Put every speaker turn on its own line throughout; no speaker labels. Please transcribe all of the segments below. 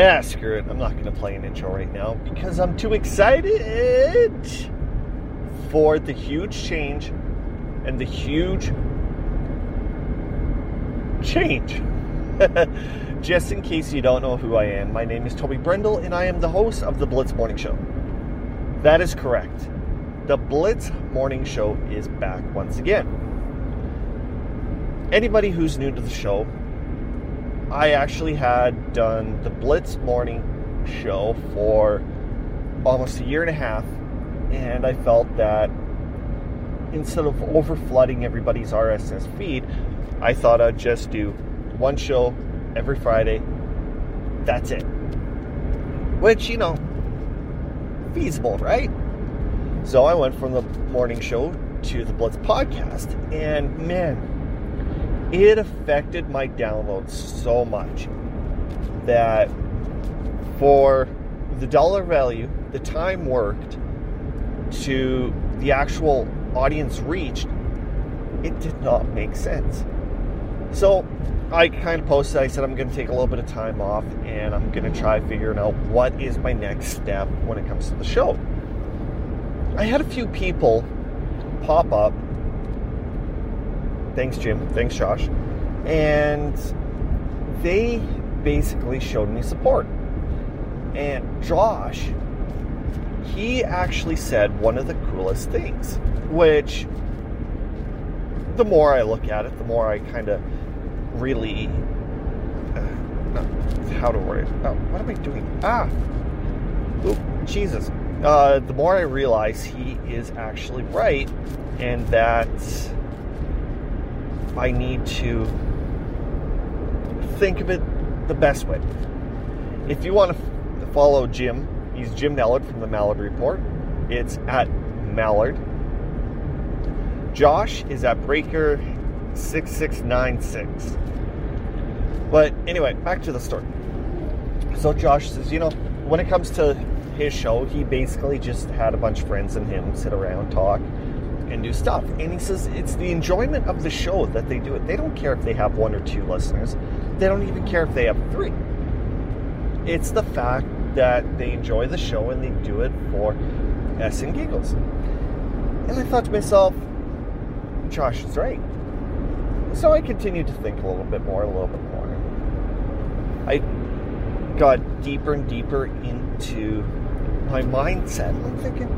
Ah, screw it. I'm not going to play an intro right now because I'm too excited for the huge change and the huge change. Just in case you don't know who I am, my name is Toby Brendel and I am the host of the Blitz Morning Show. That is correct. The Blitz Morning Show is back once again. Anybody who's new to the show, I actually had done the Blitz Morning Show for almost a year and a half, and I felt that instead of over flooding everybody's RSS feed, I thought I'd just do one show every Friday. That's it. Which, you know, feasible, right? So I went from the morning show to the Blitz podcast, and man, it affected my downloads so much that for the dollar value, the time worked to the actual audience reached, it did not make sense. So I kind of posted, I said I'm going to take a little bit of time off and I'm going to try figuring out what is my next step when it comes to the show. I had a few people pop up Thanks, Jim. Thanks, Josh. And they basically showed me support. And Josh, he actually said one of the coolest things, which the more I look at it, the more I kind of really. Uh, how to word it? Oh, what am I doing? Ah! Oop, Jesus. Uh, the more I realize he is actually right, and that I need to think of it the best way. If you want to follow Jim, he's Jim Mallard from the Mallard Report. It's at Mallard. Josh is at Breaker 6696. But anyway, back to the story. So Josh says, you know, when it comes to his show, he basically just had a bunch of friends and him sit around, talk, and do stuff. And he says it's the enjoyment of the show that they do it. They don't care if they have one or two listeners, they don't even care if they have three. It's the fact that they enjoy the show and they do it for S and giggles. And I thought to myself, Josh is right. So I continued to think a little bit more, a little bit more. I got deeper and deeper into my mindset. I'm thinking,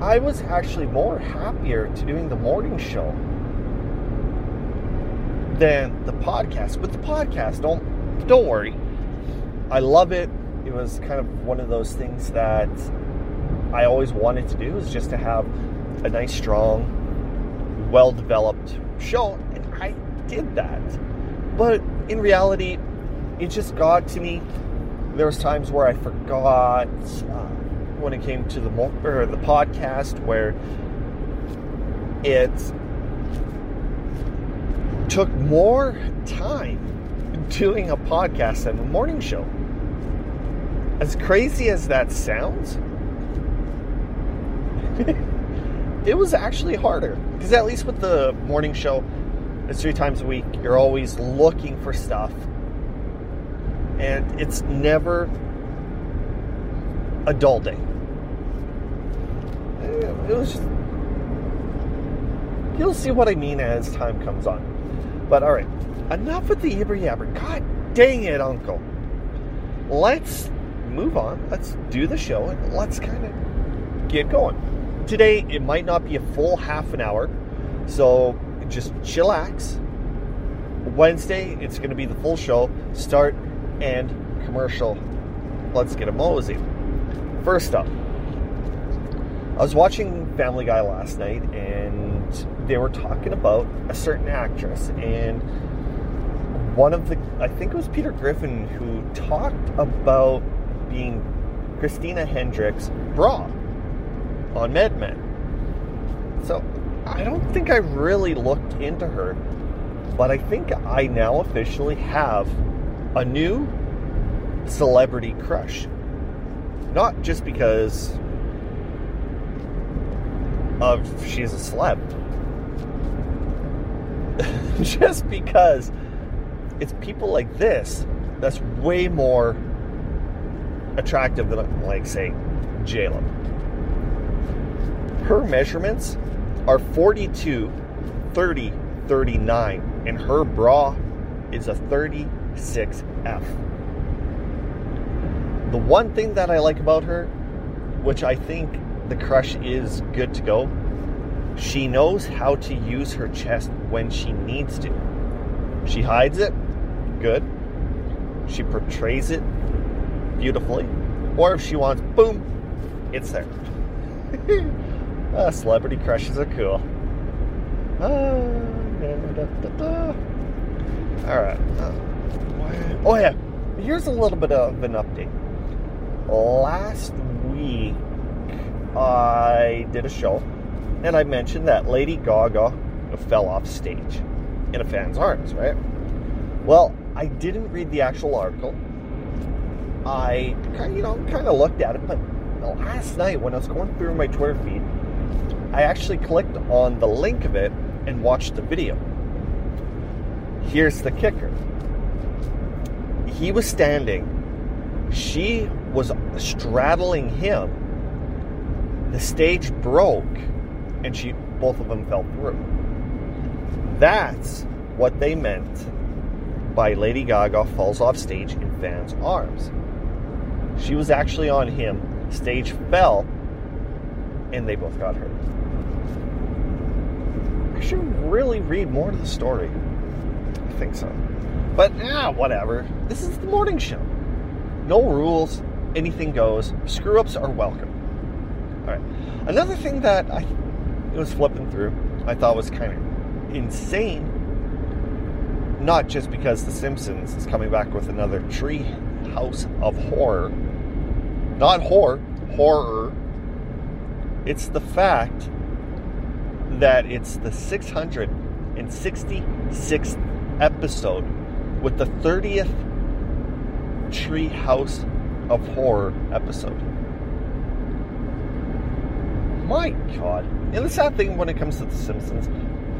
I was actually more happier to doing the morning show than the podcast. But the podcast, don't don't worry. I love it. It was kind of one of those things that I always wanted to do is just to have a nice, strong, well-developed show, and I did that. But in reality, it just got to me. There was times where I forgot. Uh, when it came to the or the podcast where it took more time doing a podcast than a morning show. As crazy as that sounds, it was actually harder because at least with the morning show, it's three times a week. You're always looking for stuff, and it's never a dull day eh, it was just, you'll see what I mean as time comes on. But all right, enough with the yibber yabber. God dang it, Uncle. Let's move on. Let's do the show and let's kind of get going. Today, it might not be a full half an hour, so just chillax. Wednesday, it's going to be the full show, start and commercial. Let's get a mosey. First up, I was watching Family Guy last night and they were talking about a certain actress and one of the I think it was Peter Griffin who talked about being Christina Hendricks' bra on Mad Men. So I don't think I really looked into her, but I think I now officially have a new celebrity crush. Not just because of she's a celeb. Just because it's people like this that's way more attractive than, like, say, JLo. Her measurements are 42, 30, 39, and her bra is a 36F. The one thing that I like about her, which I think the crush is good to go, she knows how to use her chest when she needs to. She hides it, good. She portrays it beautifully. Or if she wants, boom, it's there. uh, celebrity crushes are cool. Uh, da, da, da, All right. Uh, oh yeah. Here's a little bit of an update. Last week, I did a show, and I mentioned that Lady Gaga fell off stage in a fan's arms. Right. Well, I didn't read the actual article. I, you know, kind of looked at it, but last night when I was going through my Twitter feed, I actually clicked on the link of it and watched the video. Here's the kicker. He was standing, she was straddling him. The stage broke and she both of them fell through. That's what they meant by Lady Gaga falls off stage in fans' arms. She was actually on him, stage fell, and they both got hurt. I should really read more to the story. I think so. But, yeah, whatever. This is the morning show. No rules, anything goes. Screw ups are welcome. All right. Another thing that I was flipping through, I thought was kind of insane. Not just because The Simpsons is coming back with another tree house of horror. Not horror, horror. It's the fact that it's the 666th episode with the 30th Tree House of Horror episode. My God. And the sad thing when it comes to The Simpsons,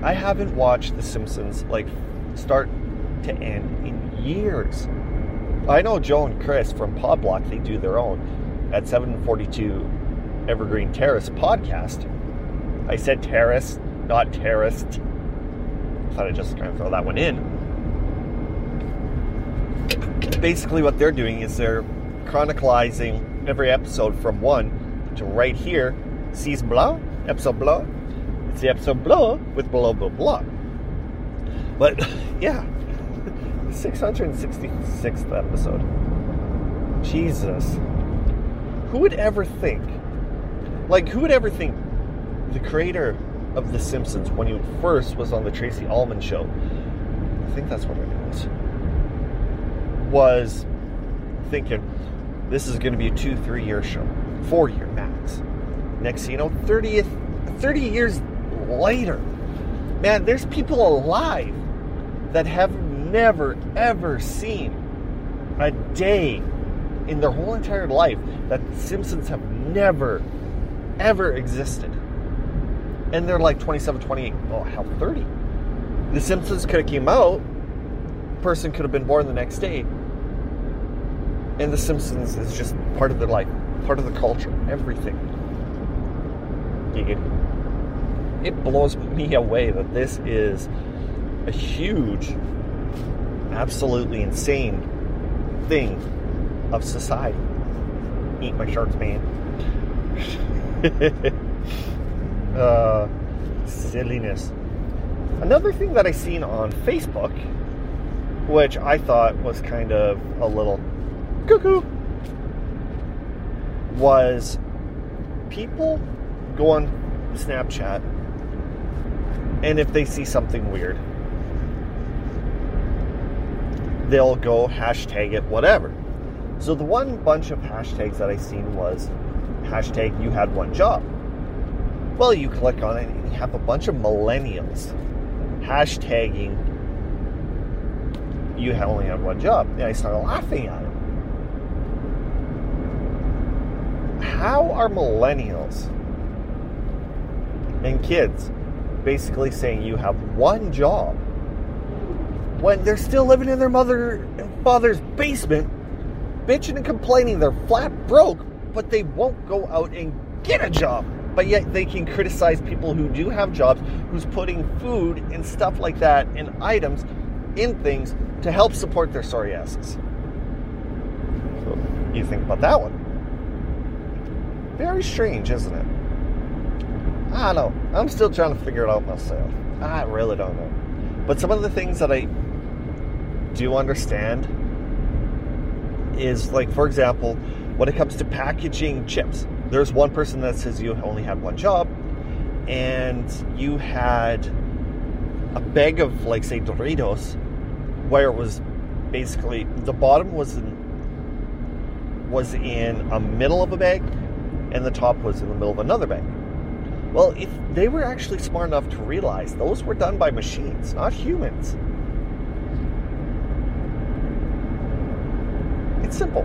I haven't watched The Simpsons like start to end in years. I know Joe and Chris from Podblock, they do their own at 742 Evergreen Terrace podcast. I said terrace, not terraced. Thought I'd just kind of throw that one in. Basically, what they're doing is they're chronicalizing every episode from one to right here, season blah, episode blah. It's the episode blah with blah blah blah. But yeah, 666th episode. Jesus. Who would ever think? Like, who would ever think the creator of The Simpsons, when he first was on the Tracey Ullman show, I think that's what it was, was thinking this is going to be a two, three year show, four year max. Next you know, 30th, 30 years later, man, there's people alive that have never, ever seen a day in their whole entire life that Simpsons have never, ever existed. And they're like 27, 28, oh hell, 30. The Simpsons could have came out, person could have been born the next day. And The Simpsons is just part of their life, part of the culture, everything. It blows me away that this is a huge, absolutely insane thing of society. Eat my sharks, man. uh, silliness. Another thing that I seen on Facebook, which I thought was kind of a little cuckoo, was people go on Snapchat and if they see something weird, they'll go hashtag it whatever. So the one bunch of hashtags that I seen was hashtag you had one job. Well, you click on it and you have a bunch of millennials hashtagging you only have one job. And I started laughing at it. How are millennials and kids basically saying you have one job when they're still living in their mother and father's basement bitching and complaining they're flat broke, but they won't go out and get a job. But yet they can criticize people who do have jobs, who's putting food and stuff like that and items in things to help support their sorry asses. So you think about that one. Very strange, isn't it? I don't know. I'm still trying to figure it out myself. I really don't know. But some of the things that I do understand is like, for example, when it comes to packaging chips, there's one person that says you only had one job and you had a bag of, like, say, Doritos where it was basically the bottom was in was in a middle of a bag and the top was in the middle of another bank. Well, if they were actually smart enough to realize those were done by machines, not humans. It's simple.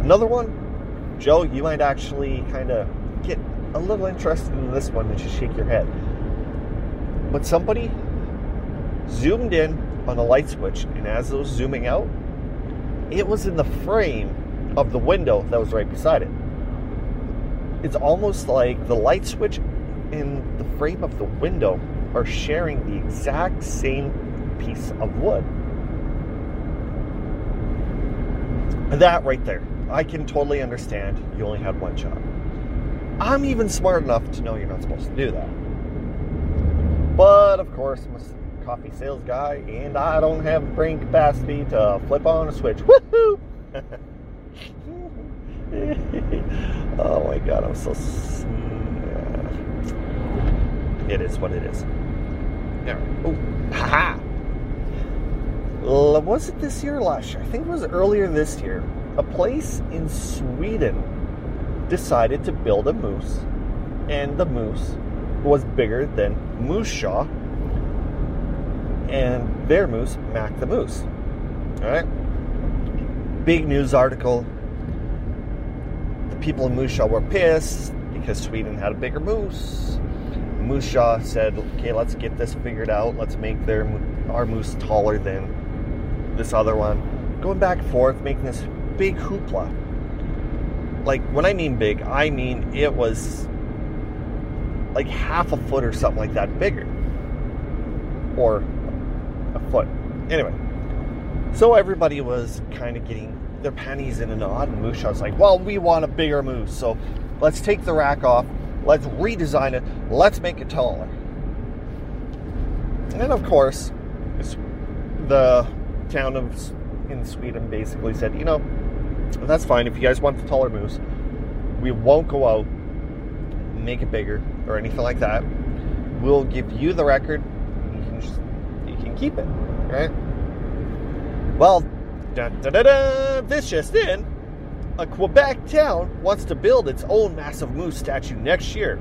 Another one, Joe, you might actually kind of get a little interested in this one and just shake your head. But somebody zoomed in on a light switch, and as it was zooming out, it was in the frame of the window that was right beside it. It's almost like the light switch and the frame of the window are sharing the exact same piece of wood. That right there, I can totally understand you only had one job. I'm even smart enough to know you're not supposed to do that. But of course, I'm a coffee sales guy and I don't have brain capacity to flip on a switch. Woohoo! oh my god, I'm so. It is what it is. There. Oh, haha. Was it this year or last year? I think it was earlier this year. A place in Sweden decided to build a moose, and the moose was bigger than Moose Jaw, and their moose, Mac the Moose. All right. Big news article. People in Shaw were pissed because Sweden had a bigger moose. Shaw said, "Okay, let's get this figured out. Let's make their our moose taller than this other one, going back and forth, making this big hoopla. Like, when I mean big, I mean it was like half a foot or something like that bigger. Or a foot. Anyway, so everybody was kind of getting their pennies in a knot, and Moose was like, well, we want a bigger moose, so let's take the rack off, let's redesign it, let's make it taller. And of course, the town of in Sweden basically said, you know, that's fine. If you guys want the taller moose, we won't go out, make it bigger or anything like that. We'll give you the record. You can just, you can keep it, right? Well, da, da, da, this just in. A Quebec town wants to build its own massive moose statue next year,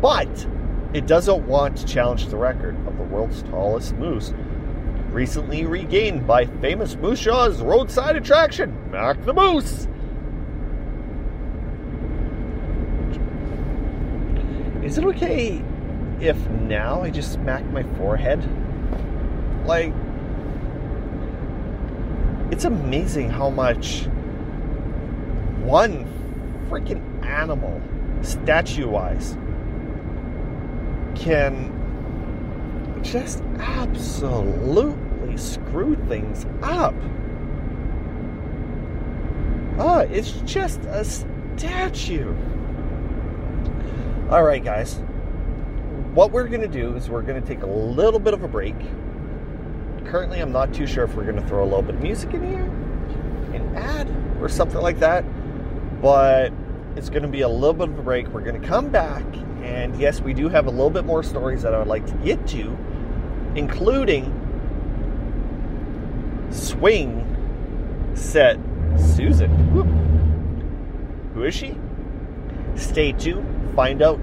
but it doesn't want to challenge the record of the world's tallest moose recently regained by famous Moose Jaw's roadside attraction, Mac the Moose. Is it okay if now I just smack my forehead? Like, it's amazing how much one freaking animal, statue wise, can just absolutely screw things up. Ah, it's just a statue. All right, guys. What we're going to do is we're going to take a little bit of a break. Currently, I'm not too sure if we're going to throw a little bit of music in here, an ad, or something like that. But it's going to be a little bit of a break. We're going to come back, and yes, we do have a little bit more stories that I would like to get to, including swing set Susan. Whoop. Who is she? Stay tuned, find out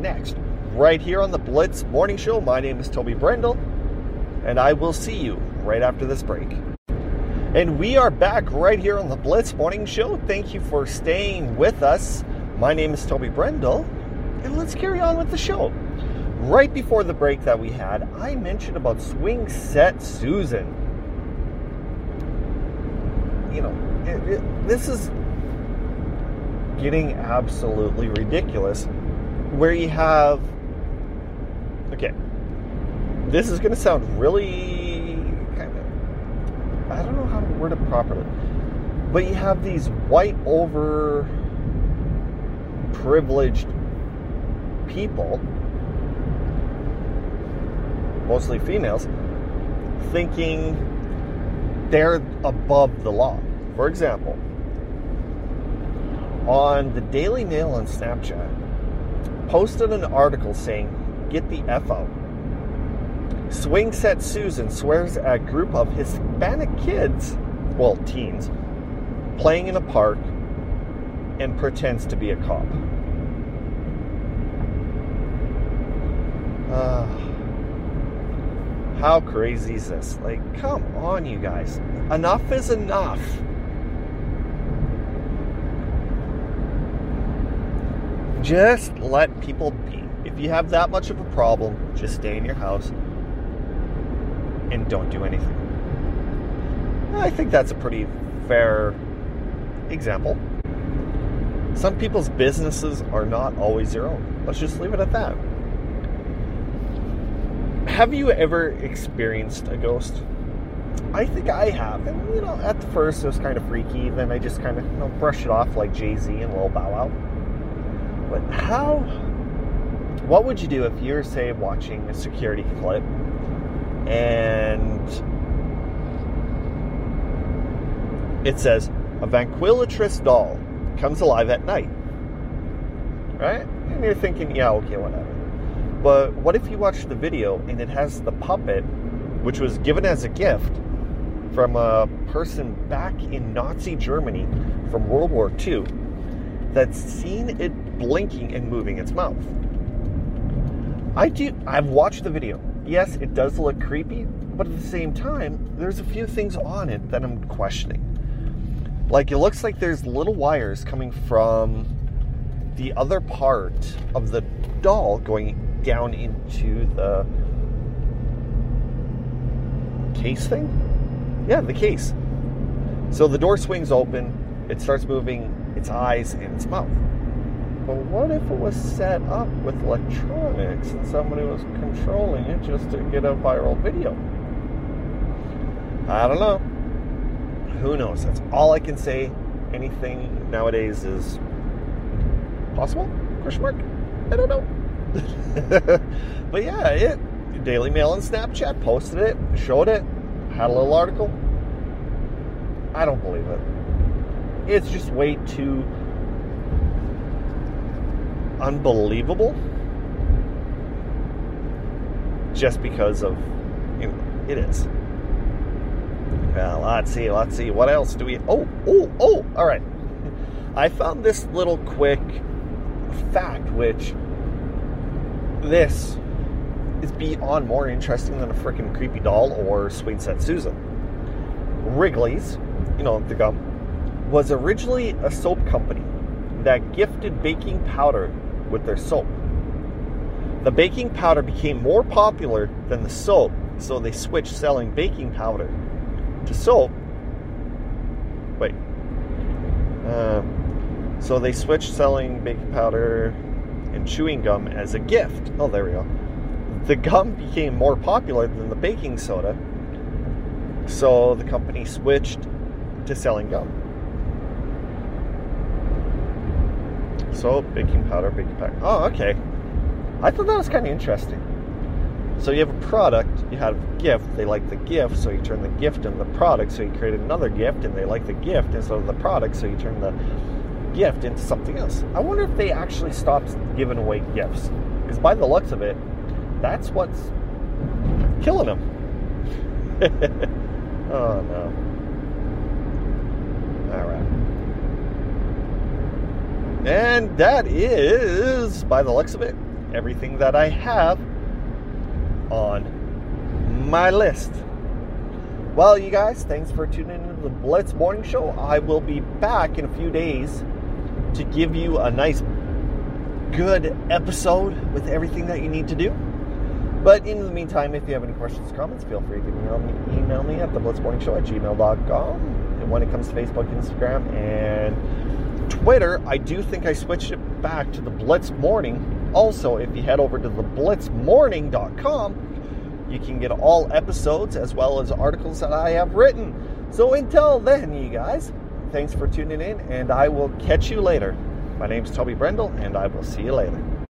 next. Right here on the Blitz Morning Show. My name is Toby Brendel, and I will see you right after this break. And we are back right here on the Blitz Morning Show. Thank you for staying with us. My name is Toby Brendel, and let's carry on with the show. Right before the break that we had, I mentioned about Swing Set Susan you know, it, it, this is getting absolutely ridiculous. Where you have, okay, this is going to sound really kind of, I don't know how to word it properly, but you have these white over privileged people, mostly females, thinking they're above the law. For example, on the Daily Mail on Snapchat, posted an article saying, Get the F out. Swing set Susan swears at a group of Hispanic kids, well, teens, playing in a park and pretends to be a cop. Uh, how crazy is this? Like, come on, you guys. Enough is enough. Just let people be. If you have that much of a problem, just stay in your house and don't do anything. I think that's a pretty fair example. Some people's businesses are not always their own. Let's just leave it at that. Have you ever experienced a ghost? I think I have. And, you know, at the first it was kind of freaky. Then I just kind of, you know, brushed it off like Jay Z and Lil Bow Wow. But how, what would you do if you're, say, watching a security clip and it says, a ventriloquist doll comes alive at night? Right? And you're thinking, yeah, okay, whatever. But what if you watch the video and it has the puppet, which was given as a gift from a person back in Nazi Germany from World War II that's seen it blinking and moving its mouth. I do I've watched the video. Yes, it does look creepy, but at the same time, there's a few things on it that I'm questioning. Like it looks like there's little wires coming from the other part of the doll going down into the case thing? Yeah, the case. So the door swings open, it starts moving its eyes and its mouth. But what if it was set up with electronics and somebody was controlling it just to get a viral video? I don't know. Who knows? That's all I can say. Anything nowadays is possible? Question mark? I don't know. but yeah, it Daily Mail and Snapchat posted it, showed it, had a little article. I don't believe it. It's just way too unbelievable just because of you know it is. Well let's see let's see. What else do we oh oh oh all right. I found this little quick fact which this is beyond more interesting than a freaking creepy doll or Sweet Set Susan. Wrigley's, you know, the gum, was originally a soap company that gifted baking powder with their soap. The baking powder became more popular than the soap, so they switched selling baking powder to soap. Wait. Um, so they switched selling baking powder and chewing gum as a gift. Oh, there we go. The gum became more popular than the baking soda, so the company switched to selling gum. So, baking powder, baking powder. Oh, okay. I thought that was kind of interesting. So you have a product, you have a gift, they like the gift, so you turn the gift into the product, so you create another gift, and they like the gift instead of the product, so you turn the gift into something else. I wonder if they actually stopped giving away gifts. Because by the looks of it, that's what's killing them. oh no. Alright. And that is, by the looks of it, everything that I have on my list. Well, you guys, thanks for tuning into the Blitz Morning Show. I will be back in a few days to give you a nice, good episode with everything that you need to do. But in the meantime, if you have any questions or comments, feel free to email me, email me at the blitzmorningshow at gmail.com. And when it comes to Facebook, Instagram, and Twitter. I do think I switched it back to the Blitz Morning. Also, if you head over to the blitzmorning.com, you can get all episodes as well as articles that I have written. So until then, you guys, thanks for tuning in, and I will catch you later. My name is Toby Brendel, and I will see you later.